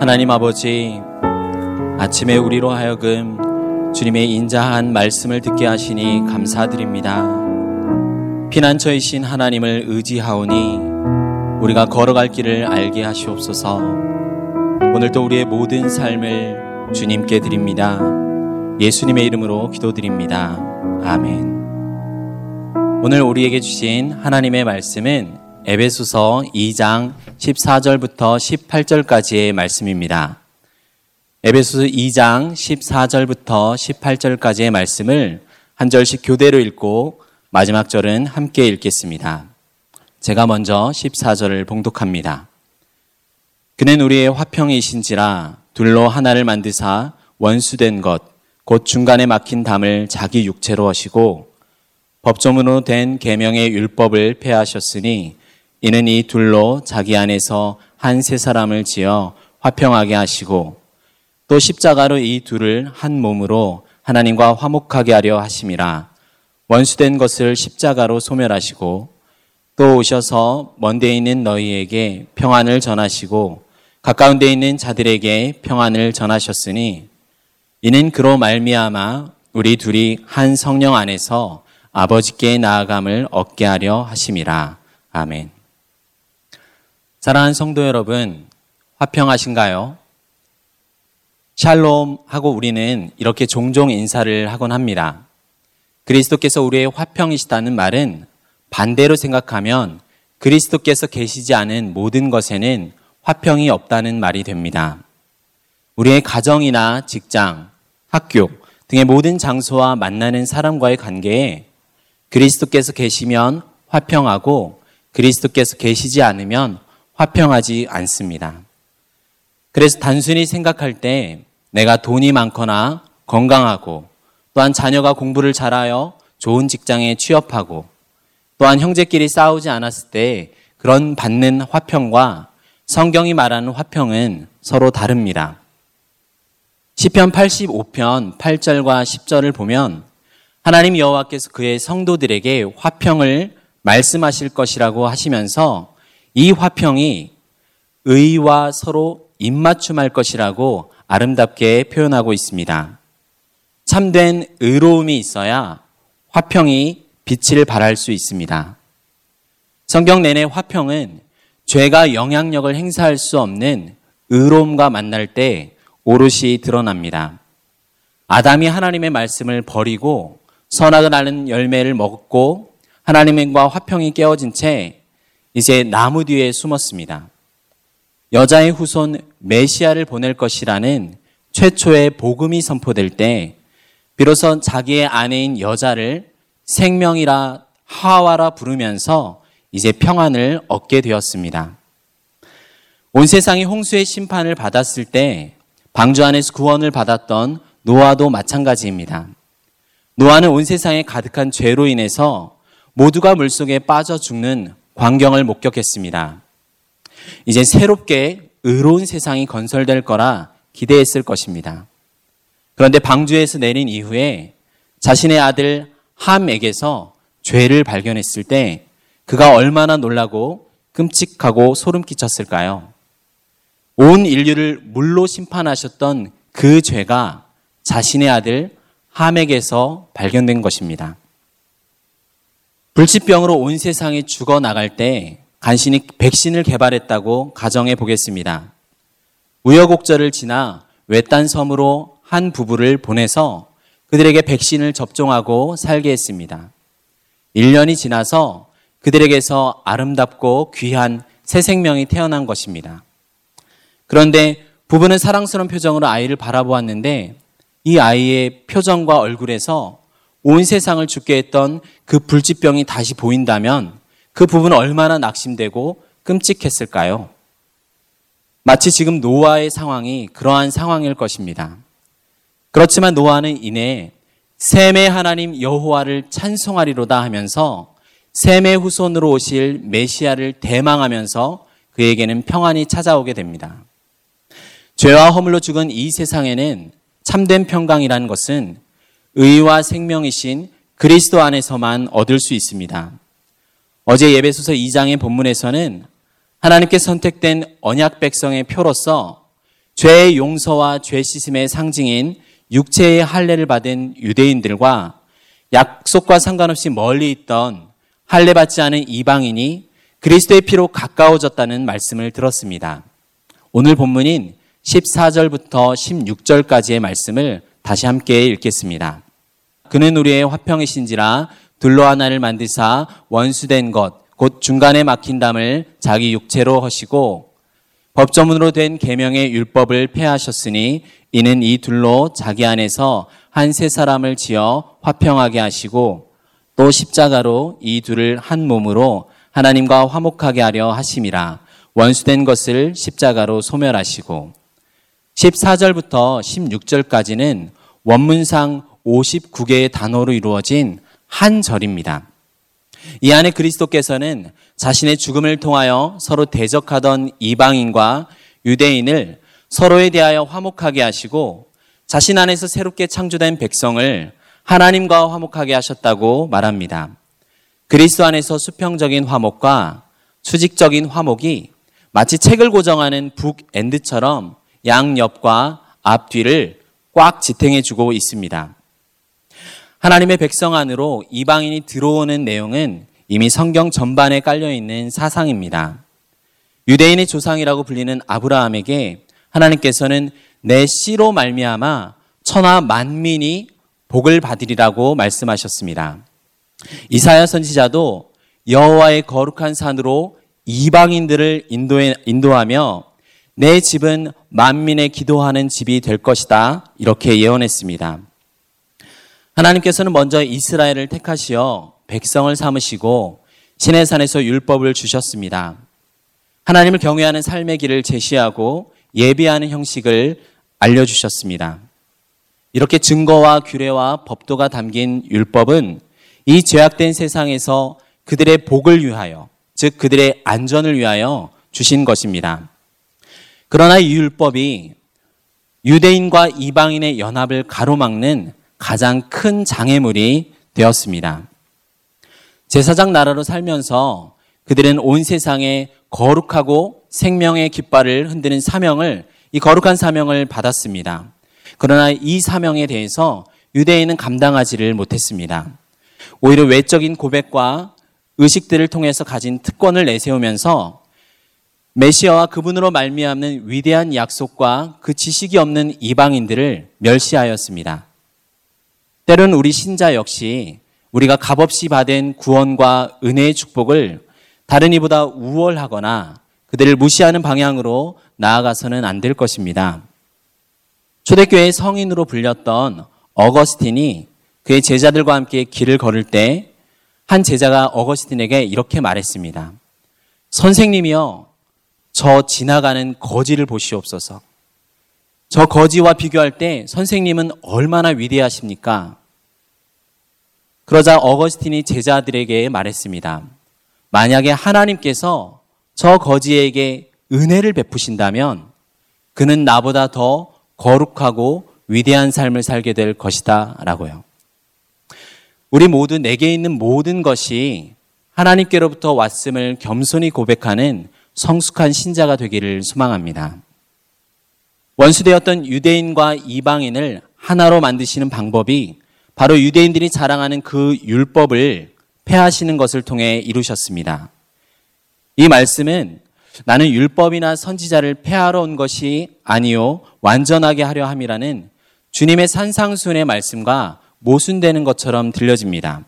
하나님 아버지, 아침에 우리로 하여금 주님의 인자한 말씀을 듣게 하시니 감사드립니다. 피난처이신 하나님을 의지하오니 우리가 걸어갈 길을 알게 하시옵소서. 오늘도 우리의 모든 삶을 주님께 드립니다. 예수님의 이름으로 기도드립니다. 아멘. 오늘 우리에게 주신 하나님의 말씀은 에베소서 2장 14절부터 18절까지의 말씀입니다. 에베소서 2장 14절부터 18절까지의 말씀을 한 절씩 교대로 읽고 마지막 절은 함께 읽겠습니다. 제가 먼저 14절을 봉독합니다. 그는 우리의 화평이신지라 둘로 하나를 만드사 원수된 것, 곧 중간에 막힌 담을 자기 육체로 하시고 법조문으로 된 계명의 율법을 폐하셨으니 이는 이 둘로 자기 안에서 한 세 사람을 지어 화평하게 하시고 또 십자가로 이 둘을 한 몸으로 하나님과 화목하게 하려 하심이라 원수된 것을 십자가로 소멸하시고 또 오셔서 먼데 있는 너희에게 평안을 전하시고 가까운 데 있는 자들에게 평안을 전하셨으니 이는 그로 말미암아 우리 둘이 한 성령 안에서 아버지께 나아감을 얻게 하려 하심이라. 아멘. 사랑하는 성도 여러분, 화평하신가요? 샬롬 하고 우리는 이렇게 종종 인사를 하곤 합니다. 그리스도께서 우리의 화평이시다는 말은 반대로 생각하면 그리스도께서 계시지 않은 모든 것에는 화평이 없다는 말이 됩니다. 우리의 가정이나 직장, 학교 등의 모든 장소와 만나는 사람과의 관계에 그리스도께서 계시면 화평하고 그리스도께서 계시지 않으면 화평하지 않습니다. 그래서 단순히 생각할 때 내가 돈이 많거나 건강하고 또한 자녀가 공부를 잘하여 좋은 직장에 취업하고 또한 형제끼리 싸우지 않았을 때 그런 받는 화평과 성경이 말하는 화평은 서로 다릅니다. 시편 85편 8절과 10절을 보면 하나님 여호와께서 그의 성도들에게 화평을 말씀하실 것이라고 하시면서 이 화평이 의와 서로 입맞춤할 것이라고 아름답게 표현하고 있습니다. 참된 의로움이 있어야 화평이 빛을 발할 수 있습니다. 성경 내내 화평은 죄가 영향력을 행사할 수 없는 의로움과 만날 때 오롯이 드러납니다. 아담이 하나님의 말씀을 버리고 선악을 아는 열매를 먹고 하나님과 화평이 깨어진 채 이제 나무 뒤에 숨었습니다. 여자의 후손 메시아를 보낼 것이라는 최초의 복음이 선포될 때 비로소 자기의 아내인 여자를 생명이라 하와라 부르면서 이제 평안을 얻게 되었습니다. 온 세상이 홍수의 심판을 받았을 때 방주 안에서 구원을 받았던 노아도 마찬가지입니다. 노아는 온 세상에 가득한 죄로 인해서 모두가 물속에 빠져 죽는 광경을 목격했습니다. 이제 새롭게 의로운 세상이 건설될 거라 기대했을 것입니다. 그런데 방주에서 내린 이후에 자신의 아들 함에게서 죄를 발견했을 때 그가 얼마나 놀라고 끔찍하고 소름 끼쳤을까요? 온 인류를 물로 심판하셨던 그 죄가 자신의 아들 함에게서 발견된 것입니다. 불치병으로 온 세상이 죽어 나갈 때 간신히 백신을 개발했다고 가정해 보겠습니다. 우여곡절을 지나 외딴 섬으로 한 부부를 보내서 그들에게 백신을 접종하고 살게 했습니다. 1년이 지나서 그들에게서 아름답고 귀한 새 생명이 태어난 것입니다. 그런데 부부는 사랑스러운 표정으로 아이를 바라보았는데 이 아이의 표정과 얼굴에서 온 세상을 죽게 했던 그 불치병이 다시 보인다면 그 부부는 얼마나 낙심되고 끔찍했을까요? 마치 지금 노아의 상황이 그러한 상황일 것입니다. 그렇지만 노아는 이내 셈의 하나님 여호와를 찬송하리로다 하면서 셈의 후손으로 오실 메시아를 대망하면서 그에게는 평안이 찾아오게 됩니다. 죄와 허물로 죽은 이 세상에는 참된 평강이라는 것은 의와 생명이신 그리스도 안에서만 얻을 수 있습니다. 어제 예배소서 2장의 본문에서는 하나님께 선택된 언약 백성의 표로서 죄의 용서와 죄 씻음의 상징인 육체의 할례를 받은 유대인들과 약속과 상관없이 멀리 있던 할례 받지 않은 이방인이 그리스도의 피로 가까워졌다는 말씀을 들었습니다. 오늘 본문인 14절부터 16절까지의 말씀을 다시 함께 읽겠습니다. 그는 우리의 화평이신지라 둘로 하나를 만드사 원수된 것, 곧 중간에 막힌 담을 자기 육체로 하시고 법조문으로 된 계명의 율법을 폐하셨으니 이는 이 둘로 자기 안에서 한 세 사람을 지어 화평하게 하시고 또 십자가로 이 둘을 한 몸으로 하나님과 화목하게 하려 하심이라 원수된 것을 십자가로 소멸하시고 14절부터 16절까지는 원문상 59개의 단어로 이루어진 한 절입니다. 이 안에 그리스도께서는 자신의 죽음을 통하여 서로 대적하던 이방인과 유대인을 서로에 대하여 화목하게 하시고 자신 안에서 새롭게 창조된 백성을 하나님과 화목하게 하셨다고 말합니다. 그리스도 안에서 수평적인 화목과 수직적인 화목이 마치 책을 고정하는 북엔드처럼 양옆과 앞뒤를 꽉 지탱해 주고 있습니다. 하나님의 백성 안으로 이방인이 들어오는 내용은 이미 성경 전반에 깔려 있는 사상입니다. 유대인의 조상이라고 불리는 아브라함에게 하나님께서는 내 씨로 말미암아 천하 만민이 복을 받으리라고 말씀하셨습니다. 이사야 선지자도 여호와의 거룩한 산으로 이방인들을 인도해, 인도하며 내 집은 만민의 기도하는 집이 될 것이다. 이렇게 예언했습니다. 하나님께서는 먼저 이스라엘을 택하시어 백성을 삼으시고 신의 산에서 율법을 주셨습니다. 하나님을 경외하는 삶의 길을 제시하고 예비하는 형식을 알려주셨습니다. 이렇게 증거와 규례와 법도가 담긴 율법은 이 죄악된 세상에서 그들의 복을 위하여, 즉 그들의 안전을 위하여 주신 것입니다. 그러나 이 율법이 유대인과 이방인의 연합을 가로막는 가장 큰 장애물이 되었습니다. 제사장 나라로 살면서 그들은 온 세상에 거룩하고 생명의 깃발을 흔드는 사명을 이 거룩한 사명을 받았습니다. 그러나 이 사명에 대해서 유대인은 감당하지를 못했습니다. 오히려 외적인 고백과 의식들을 통해서 가진 특권을 내세우면서 메시아와 그분으로 말미암는 위대한 약속과 그 지식이 없는 이방인들을 멸시하였습니다. 때론 우리 신자 역시 우리가 값없이 받은 구원과 은혜의 축복을 다른 이보다 우월하거나 그들을 무시하는 방향으로 나아가서는 안 될 것입니다. 초대교회 성인으로 불렸던 어거스틴이 그의 제자들과 함께 길을 걸을 때 한 제자가 어거스틴에게 이렇게 말했습니다. 선생님이요, 저 지나가는 거지를 보시옵소서. 저 거지와 비교할 때 선생님은 얼마나 위대하십니까? 그러자 어거스틴이 제자들에게 말했습니다. 만약에 하나님께서 저 거지에게 은혜를 베푸신다면 그는 나보다 더 거룩하고 위대한 삶을 살게 될 것이다. 라고요. 우리 모두 내게 있는 모든 것이 하나님께로부터 왔음을 겸손히 고백하는 성숙한 신자가 되기를 소망합니다. 원수되었던 유대인과 이방인을 하나로 만드시는 방법이 바로 유대인들이 자랑하는 그 율법을 폐하시는 것을 통해 이루셨습니다. 이 말씀은 나는 율법이나 선지자를 폐하러 온 것이 아니요 완전하게 하려 함이라는 주님의 산상수훈의 말씀과 모순되는 것처럼 들려집니다.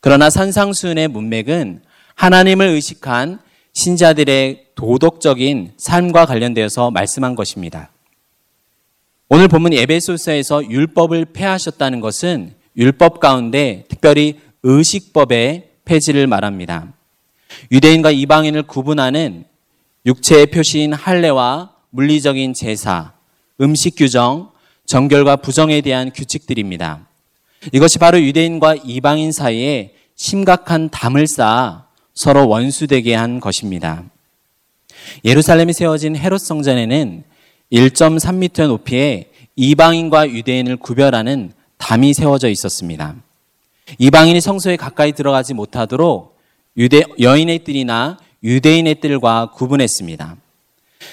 그러나 산상수훈의 문맥은 하나님을 의식한 신자들의 도덕적인 삶과 관련되어서 말씀한 것입니다. 오늘 본문 에베소서에서 율법을 폐하셨다는 것은 율법 가운데 특별히 의식법의 폐지를 말합니다. 유대인과 이방인을 구분하는 육체의 표시인 할례와 물리적인 제사, 음식 규정, 정결과 부정에 대한 규칙들입니다. 이것이 바로 유대인과 이방인 사이에 심각한 담을 쌓아 서로 원수되게 한 것입니다. 예루살렘이 세워진 헤롯 성전에는 1.3m 높이의 이방인과 유대인을 구별하는 담이 세워져 있었습니다. 이방인이 성소에 가까이 들어가지 못하도록 유대 여인의 뜰이나 유대인의 뜰과 구분했습니다.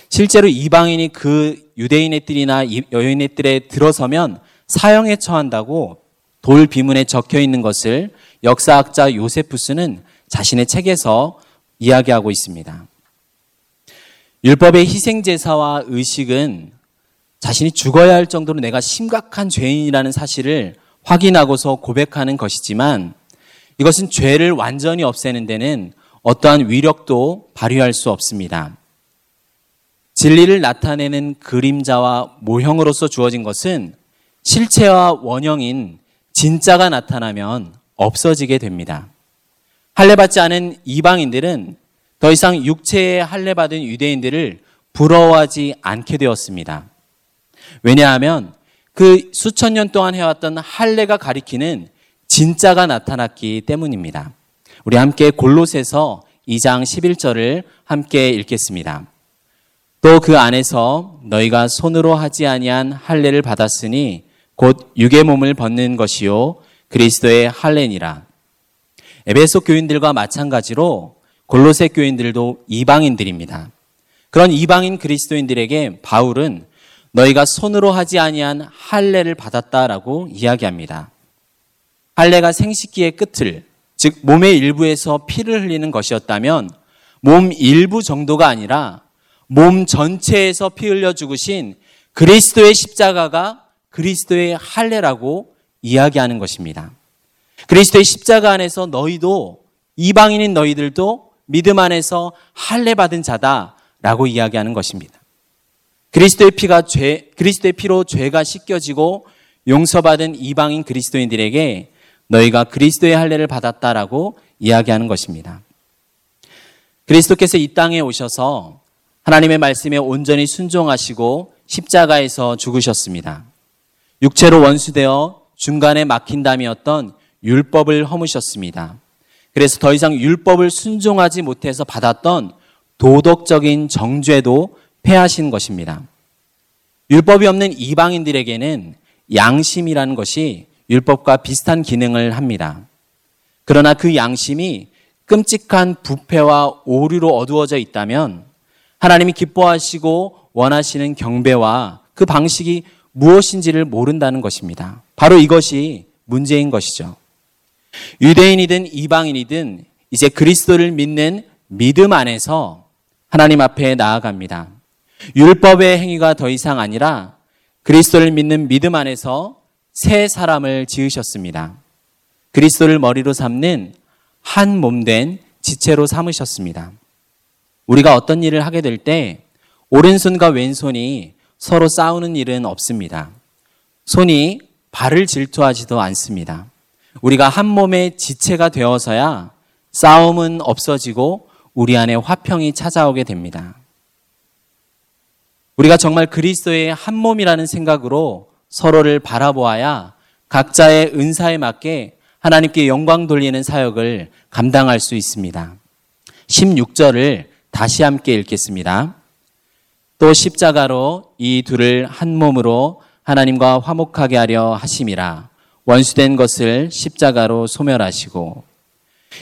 실제로 이방인이 그 유대인의 뜰이나 여인의 뜰에 들어서면 사형에 처한다고 돌 비문에 적혀 있는 것을 역사학자 요세푸스는 자신의 책에서 이야기하고 있습니다. 율법의 희생제사와 의식은 자신이 죽어야 할 정도로 내가 심각한 죄인이라는 사실을 확인하고서 고백하는 것이지만 이것은 죄를 완전히 없애는 데는 어떠한 위력도 발휘할 수 없습니다. 진리를 나타내는 그림자와 모형으로서 주어진 것은 실체와 원형인 진짜가 나타나면 없어지게 됩니다. 할례받지 않은 이방인들은 더 이상 육체에 할례받은 유대인들을 부러워하지 않게 되었습니다. 왜냐하면 그 수천 년 동안 해왔던 할례가 가리키는 진짜가 나타났기 때문입니다. 우리 함께 골로새서 2장 11절을 함께 읽겠습니다. 또 그 안에서 너희가 손으로 하지 아니한 할례를 받았으니 곧 육의 몸을 벗는 것이요 그리스도의 할례니라. 에베소 교인들과 마찬가지로 골로새 교인들도 이방인들입니다. 그런 이방인 그리스도인들에게 바울은 너희가 손으로 하지 아니한 할례를 받았다라고 이야기합니다. 할례가 생식기의 끝을 즉 몸의 일부에서 피를 흘리는 것이었다면 몸 일부 정도가 아니라 몸 전체에서 피 흘려 죽으신 그리스도의 십자가가 그리스도의 할례라고 이야기하는 것입니다. 그리스도의 십자가 안에서 너희도 이방인인 너희들도 믿음 안에서 할례 받은 자다라고 이야기하는 것입니다. 그리스도의 피가 죄, 그리스도의 피로 죄가 씻겨지고 용서받은 이방인 그리스도인들에게 너희가 그리스도의 할례를 받았다라고 이야기하는 것입니다. 그리스도께서 이 땅에 오셔서 하나님의 말씀에 온전히 순종하시고 십자가에서 죽으셨습니다. 육체로 원수되어 중간에 막힌 담이었던 율법을 허무셨습니다. 그래서 더 이상 율법을 순종하지 못해서 받았던 도덕적인 정죄도 폐하신 것입니다. 율법이 없는 이방인들에게는 양심이라는 것이 율법과 비슷한 기능을 합니다. 그러나 그 양심이 끔찍한 부패와 오류로 어두워져 있다면 하나님이 기뻐하시고 원하시는 경배와 그 방식이 무엇인지를 모른다는 것입니다. 바로 이것이 문제인 것이죠. 유대인이든 이방인이든 이제 그리스도를 믿는 믿음 안에서 하나님 앞에 나아갑니다. 율법의 행위가 더 이상 아니라 그리스도를 믿는 믿음 안에서 새 사람을 지으셨습니다. 그리스도를 머리로 삼는 한 몸 된 지체로 삼으셨습니다. 우리가 어떤 일을 하게 될 때 오른손과 왼손이 서로 싸우는 일은 없습니다. 손이 발을 질투하지도 않습니다. 우리가 한 몸의 지체가 되어서야 싸움은 없어지고 우리 안에 화평이 찾아오게 됩니다. 우리가 정말 그리스도의 한 몸이라는 생각으로 서로를 바라보아야 각자의 은사에 맞게 하나님께 영광 돌리는 사역을 감당할 수 있습니다. 16절을 다시 함께 읽겠습니다. 또 십자가로 이 둘을 한 몸으로 하나님과 화목하게 하려 하심이라 원수된 것을 십자가로 소멸하시고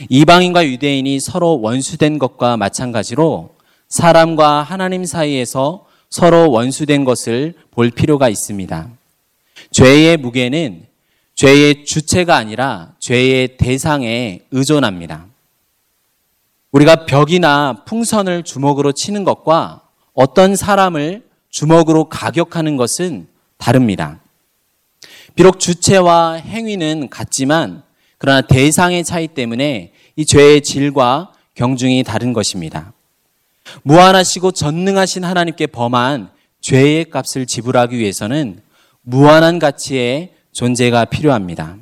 이방인과 유대인이 서로 원수된 것과 마찬가지로 사람과 하나님 사이에서 서로 원수된 것을 볼 필요가 있습니다. 죄의 무게는 죄의 주체가 아니라 죄의 대상에 의존합니다. 우리가 벽이나 풍선을 주먹으로 치는 것과 어떤 사람을 주먹으로 가격하는 것은 다릅니다. 비록 주체와 행위는 같지만 그러나 대상의 차이 때문에 이 죄의 질과 경중이 다른 것입니다. 무한하시고 전능하신 하나님께 범한 죄의 값을 지불하기 위해서는 무한한 가치의 존재가 필요합니다.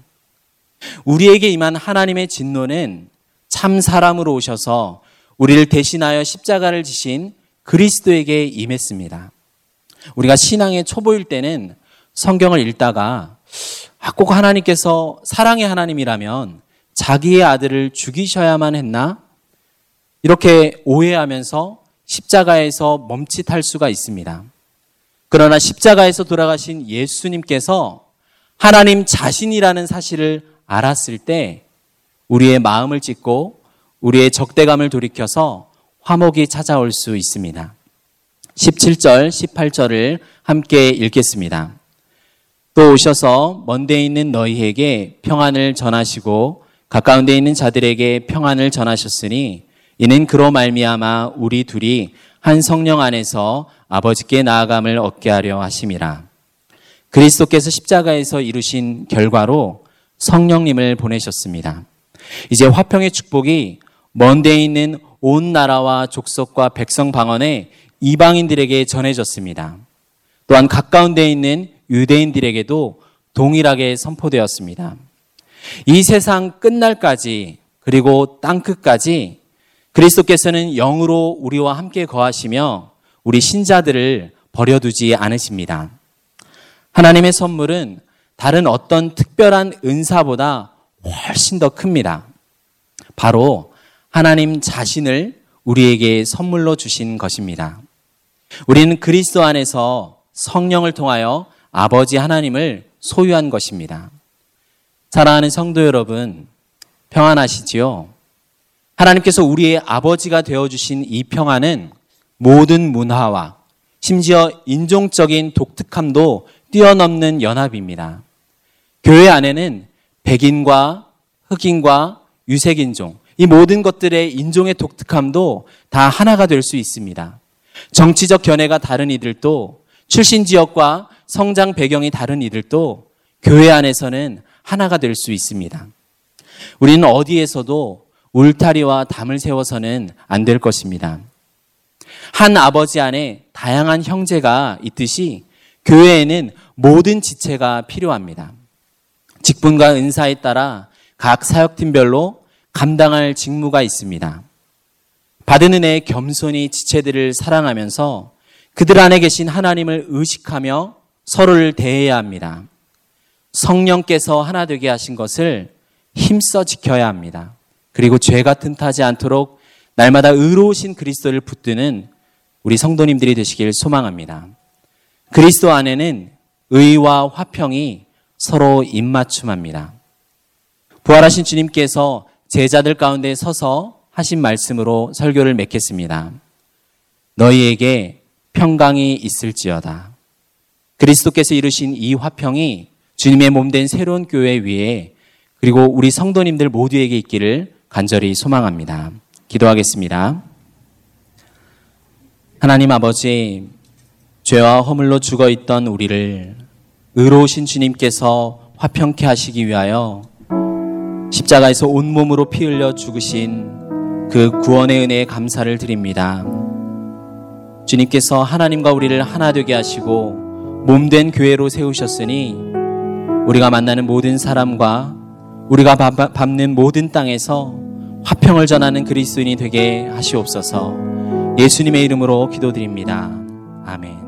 우리에게 임한 하나님의 진노는 참 사람으로 오셔서 우리를 대신하여 십자가를 지신 그리스도에게 임했습니다. 우리가 신앙의 초보일 때는 성경을 읽다가 아, 꼭 하나님께서 사랑의 하나님이라면 자기의 아들을 죽이셔야만 했나? 이렇게 오해하면서 십자가에서 멈칫할 수가 있습니다. 그러나 십자가에서 돌아가신 예수님께서 하나님 자신이라는 사실을 알았을 때 우리의 마음을 찢고 우리의 적대감을 돌이켜서 화목이 찾아올 수 있습니다. 17절, 18절을 함께 읽겠습니다. 또 오셔서 먼 데 있는 너희에게 평안을 전하시고 가까운 데 있는 자들에게 평안을 전하셨으니 이는 그로 말미암아 우리 둘이 한 성령 안에서 아버지께 나아감을 얻게 하려 하심이라. 그리스도께서 십자가에서 이루신 결과로 성령님을 보내셨습니다. 이제 화평의 축복이 먼 데 있는 온 나라와 족속과 백성 방언에 이방인들에게 전해졌습니다. 또한 가까운 데 있는 유대인들에게도 동일하게 선포되었습니다. 이 세상 끝날까지 그리고 땅 끝까지 그리스도께서는 영으로 우리와 함께 거하시며 우리 신자들을 버려두지 않으십니다. 하나님의 선물은 다른 어떤 특별한 은사보다 훨씬 더 큽니다. 바로 하나님 자신을 우리에게 선물로 주신 것입니다. 우리는 그리스도 안에서 성령을 통하여 아버지 하나님을 소유한 것입니다. 사랑하는 성도 여러분, 평안하시지요? 하나님께서 우리의 아버지가 되어주신 이 평안은 모든 문화와 심지어 인종적인 독특함도 뛰어넘는 연합입니다. 교회 안에는 백인과 흑인과 유색인종, 이 모든 것들의 인종의 독특함도 다 하나가 될 수 있습니다. 정치적 견해가 다른 이들도 출신 지역과 성장 배경이 다른 이들도 교회 안에서는 하나가 될 수 있습니다. 우리는 어디에서도 울타리와 담을 세워서는 안 될 것입니다. 한 아버지 안에 다양한 형제가 있듯이 교회에는 모든 지체가 필요합니다. 직분과 은사에 따라 각 사역팀별로 감당할 직무가 있습니다. 받은 은혜에 겸손히 지체들을 사랑하면서 그들 안에 계신 하나님을 의식하며 서로를 대해야 합니다. 성령께서 하나 되게 하신 것을 힘써 지켜야 합니다. 그리고 죄가 틈타지 않도록 날마다 의로우신 그리스도를 붙드는 우리 성도님들이 되시길 소망합니다. 그리스도 안에는 의와 화평이 서로 입맞춤합니다. 부활하신 주님께서 제자들 가운데 서서 하신 말씀으로 설교를 맺겠습니다. 너희에게 평강이 있을지어다. 그리스도께서 이루신 이 화평이 주님의 몸 된 새로운 교회 위에 그리고 우리 성도님들 모두에게 있기를 간절히 소망합니다. 기도하겠습니다. 하나님 아버지, 죄와 허물로 죽어 있던 우리를 의로우신 주님께서 화평케 하시기 위하여 십자가에서 온몸으로 피 흘려 죽으신 그 구원의 은혜에 감사를 드립니다. 주님께서 하나님과 우리를 하나 되게 하시고 몸된 교회로 세우셨으니 우리가 만나는 모든 사람과 우리가 밟는 모든 땅에서 화평을 전하는 그리스도인이 되게 하시옵소서 예수님의 이름으로 기도드립니다. 아멘.